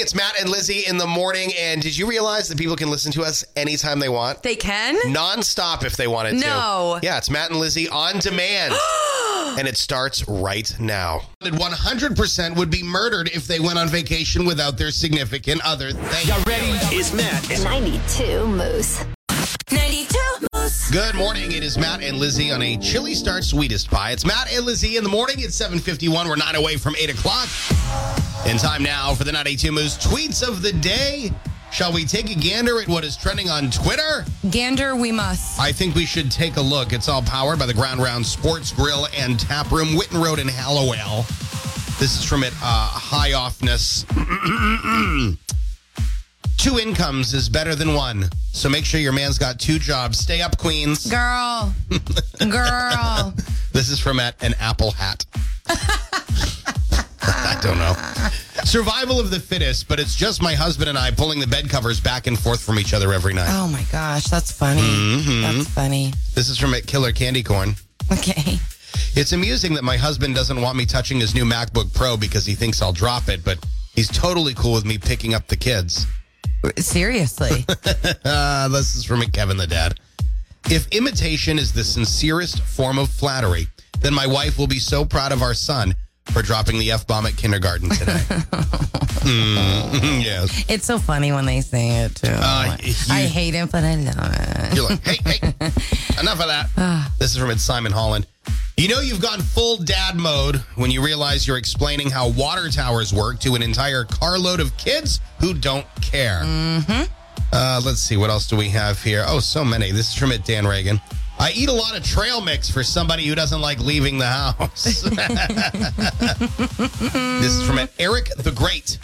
It's Matt and Lizzie in the morning. And did you realize that people can listen to us anytime they want? They can? Non-stop if they wanted to. No. Yeah, it's Matt and Lizzie on demand. and it starts right now. 100% would be murdered if they went on vacation without their significant other. Thank you. ready? It's Matt. 92 Moose. 92 Moose. Good morning. It is Matt and Lizzie on a chilly start sweetest pie. It's Matt and Lizzie in the morning. It's 751. We're nine away from 8 o'clock. In time now for the 92 Moose tweets of the day. Shall we take a gander at what is trending on Twitter? Gander, we must. I think we should take a look. It's all powered by the Ground Round Sports Grill and Tap Room, Whitten Road in Hallowell. This is from it, uh, High Offness. two incomes is better than one. So make sure your man's got two jobs. Stay up, Queens. Girl. Girl. This is from at an Apple hat. I don't know. Survival of the fittest, but it's just my husband and I pulling the bed covers back and forth from each other every night. Oh my gosh, that's funny. Mm-hmm. That's funny. This is from at Killer Candy Corn. Okay. It's amusing that my husband doesn't want me touching his new MacBook Pro because he thinks I'll drop it, but he's totally cool with me picking up the kids. Seriously. Uh, this is from Kevin the Dad. If imitation is the sincerest form of flattery, then my wife will be so proud of our son for dropping the F bomb at kindergarten today. Mm, yes. it's so funny when they say it too. Uh, you- I hate it, but I love it. You're like, hey, hey, enough of that. this is from it's Simon Holland. You know you've gone full dad mode when you realize you're explaining how water towers work to an entire carload of kids who don't care. Mm-hmm. Uh, let's see, what else do we have here? Oh, so many. This is from it, Dan Reagan. I eat a lot of trail mix for somebody who doesn't like leaving the house. this is from it, Eric the Great.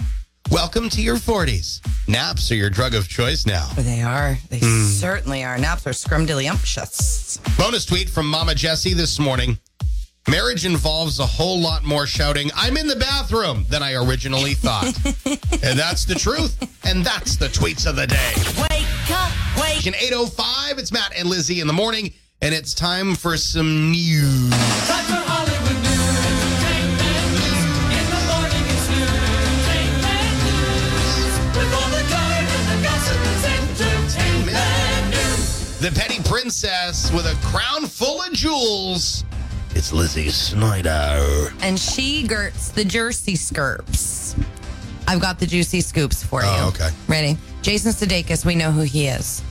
Welcome to your 40s. Naps are your drug of choice now. They are. They Hmm. certainly are. Naps are scrumdiddlyumptious. Bonus tweet from Mama Jessie this morning. Marriage involves a whole lot more shouting, I'm in the bathroom, than I originally thought. and that's the truth. And that's the tweets of the day. Wake up, wake In 805, it's Matt and Lizzie in the morning, and it's time for some news. The petty princess with a crown full of jewels. It's Lizzie Snyder. And she girts the Jersey skirps. I've got the juicy scoops for you. Oh, okay. Ready? Jason Sudeikis, we know who he is.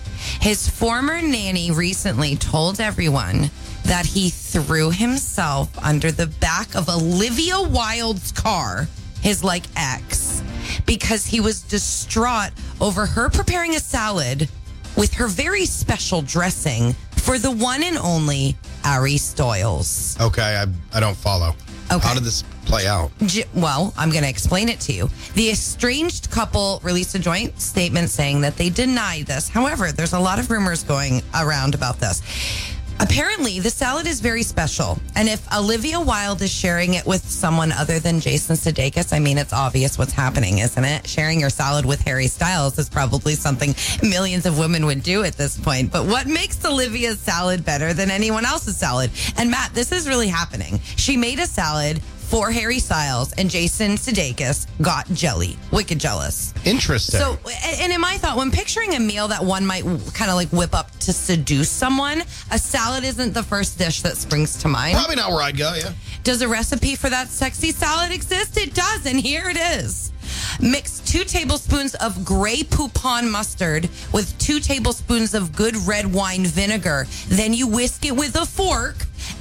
His former nanny recently told everyone that he threw himself under the back of Olivia Wilde's car, his like ex, because he was distraught over her preparing a salad with her very special dressing for the one and only Ari Stoyles. Okay, I, I don't follow. Okay. How did this play out? Well, I'm going to explain it to you. The estranged couple released a joint statement saying that they deny this. However, there's a lot of rumors going around about this. Apparently, the salad is very special. And if Olivia Wilde is sharing it with someone other than Jason Sudeikis, I mean, it's obvious what's happening, isn't it? Sharing your salad with Harry Styles is probably something millions of women would do at this point. But what makes Olivia's salad better than anyone else's salad? And Matt, this is really happening. She made a salad for Harry Styles, and Jason Sudeikis got jelly. Wicked jealous. Interesting. So, and and in my thought, when picturing a meal that one might kind of like whip up to seduce someone, a salad isn't the first dish that springs to mind. Probably not where I'd go, yeah. Does a recipe for that sexy salad exist? It does, and here it is. Mix two tablespoons of Grey Poupon mustard with two tablespoons of good red wine vinegar. Then you whisk it with a fork.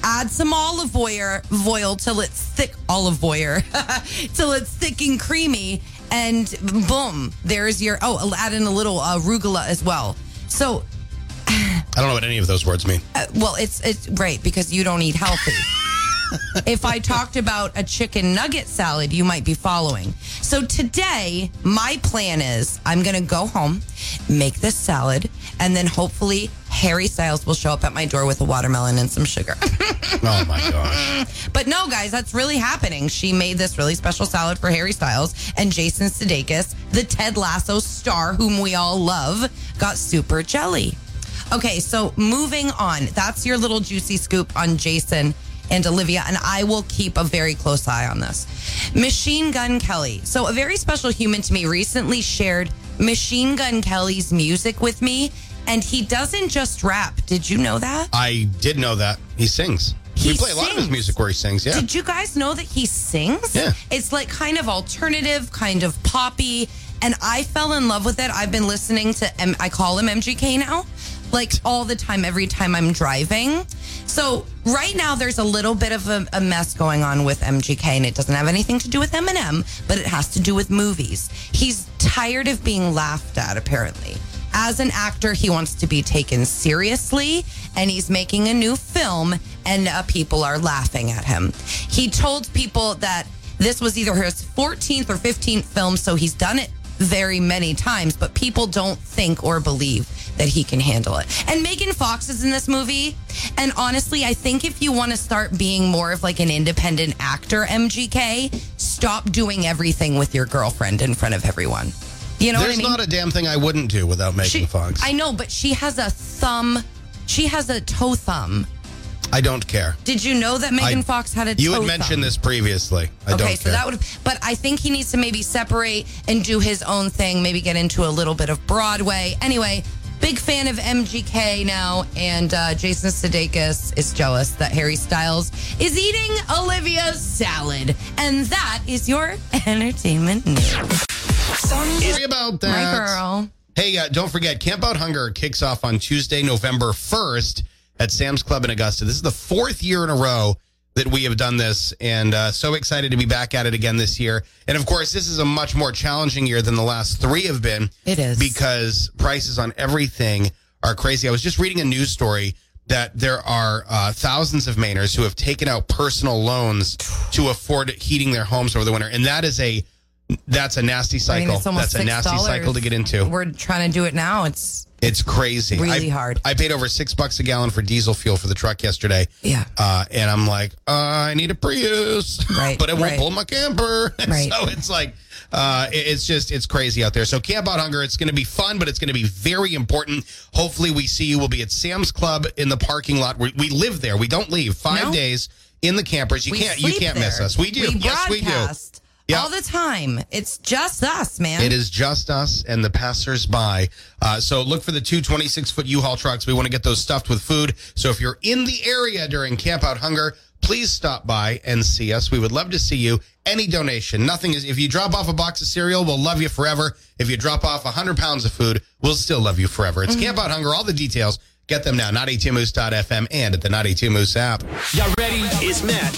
Add some olive oil, oil till it's thick. Olive oil till it's thick and creamy, and boom, there's your. Oh, add in a little uh, arugula as well. So, I don't know what any of those words mean. uh, well, it's it's great because you don't eat healthy. if I talked about a chicken nugget salad, you might be following. So today, my plan is I'm going to go home, make this salad, and then hopefully Harry Styles will show up at my door with a watermelon and some sugar. Oh my gosh. but no, guys, that's really happening. She made this really special salad for Harry Styles and Jason Sudeikis, the Ted Lasso star whom we all love, got super jelly. Okay, so moving on. That's your little juicy scoop on Jason and Olivia, and I will keep a very close eye on this. Machine Gun Kelly. So, a very special human to me recently shared Machine Gun Kelly's music with me, and he doesn't just rap. Did you know that? I did know that. He sings. He we play a lot of his music where he sings, yeah. Did you guys know that he sings? Yeah. It's like kind of alternative, kind of poppy. And I fell in love with it. I've been listening to, M- I call him MGK now, like all the time, every time I'm driving. So right now, there's a little bit of a, a mess going on with MGK, and it doesn't have anything to do with Eminem, but it has to do with movies. He's tired of being laughed at, apparently. As an actor, he wants to be taken seriously, and he's making a new film, and uh, people are laughing at him. He told people that this was either his 14th or 15th film, so he's done it very many times, but people don't think or believe that he can handle it. And Megan Fox is in this movie. And honestly, I think if you want to start being more of like an independent actor, MGK, stop doing everything with your girlfriend in front of everyone. You know There's I mean? not a damn thing I wouldn't do without Megan She- Fox. I know, but she has a thumb. She has a toe thumb. I don't care. Did you know that Megan I- Fox had a toe? You had mentioned thumb? this previously. I okay, don't so that would, but I think he needs to maybe separate and do his own thing. Maybe get into a little bit of Broadway. Anyway, big fan of MGK now, and uh, Jason Sudeikis is jealous that Harry Styles is eating Olivia's salad, and that is your entertainment news. Sorry about that. My girl. Hey, uh, don't forget, Camp Out Hunger kicks off on Tuesday, November 1st at Sam's Club in Augusta. This is the fourth year in a row that we have done this, and uh, so excited to be back at it again this year. And of course, this is a much more challenging year than the last three have been. It is. Because prices on everything are crazy. I was just reading a news story that there are uh, thousands of Mainers who have taken out personal loans to afford heating their homes over the winter, and that is a that's a nasty I cycle. mean, it's almost that's a nasty cycle to get into. We're trying to do it now. It's It's crazy. Really I, hard. I paid over six bucks a gallon for diesel fuel for the truck yesterday. Yeah. Uh, and I'm like, uh, I need a Prius. Right, but it won't right. pull my camper. Right. So it's like, uh, it- it's just, it's crazy out there. So Camp Out Hunger, it's going to be fun, but it's going to be very important. Hopefully we see you. We'll be at Sam's Club in the parking lot. We, we live there. We don't leave. Five No. days in the campers. You we can't, you can't miss us. We do. We yes, we do. Broadcast Yeah. all the time. It's just us, man. It is just us and the passersby. Uh, so look for the two 26 foot U-Haul trucks. We want to get those stuffed with food. So if you're in the area during Camp Out Hunger, please stop by and see us. We would love to see you. Any donation, nothing is. If you drop off a box of cereal, we'll love you forever. If you drop off 100 pounds of food, we'll still love you forever. It's Camp Out Hunger. All the details. Get them now. 92 moosefm and at the 92 Moose app. Y'all ready? It's Matt